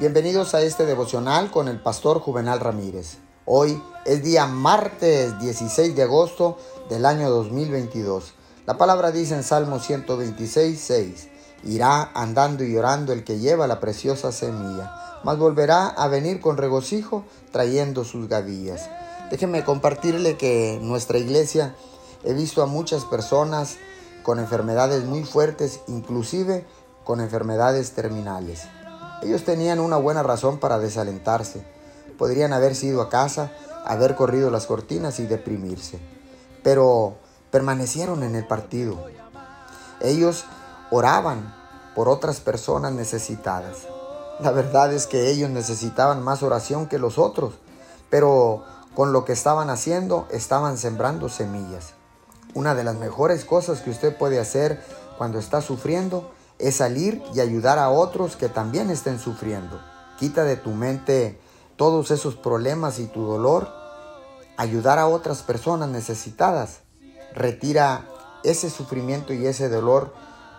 Bienvenidos a este devocional con el pastor Juvenal Ramírez. Hoy es día martes 16 de agosto del año 2022. La palabra dice en Salmo 126, 6, Irá andando y llorando el que lleva la preciosa semilla, mas volverá a venir con regocijo trayendo sus gavillas. Déjenme compartirle que en nuestra iglesia he visto a muchas personas con enfermedades muy fuertes, inclusive con enfermedades terminales. Ellos tenían una buena razón para desalentarse. Podrían haber ido a casa, haber corrido las cortinas y deprimirse. Pero permanecieron en el partido. Ellos oraban por otras personas necesitadas. La verdad es que ellos necesitaban más oración que los otros, pero con lo que estaban haciendo estaban sembrando semillas. Una de las mejores cosas que usted puede hacer cuando está sufriendo es salir y ayudar a otros que también estén sufriendo. Quita de tu mente todos esos problemas y tu dolor. Ayudar a otras personas necesitadas. Retira ese sufrimiento y ese dolor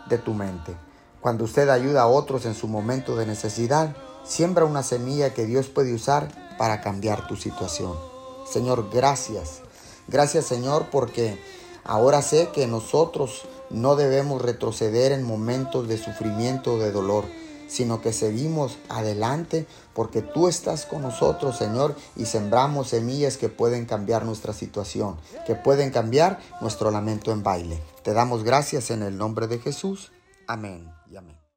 de tu mente. Cuando usted ayuda a otros en su momento de necesidad, siembra una semilla que Dios puede usar para cambiar tu situación. Señor, gracias. Gracias Señor porque ahora sé que nosotros no debemos retroceder en momentos de sufrimiento o de dolor, sino que seguimos adelante porque tú estás con nosotros, Señor, y sembramos semillas que pueden cambiar nuestra situación, que pueden cambiar nuestro lamento en baile. Te damos gracias en el nombre de Jesús. Amén y amén.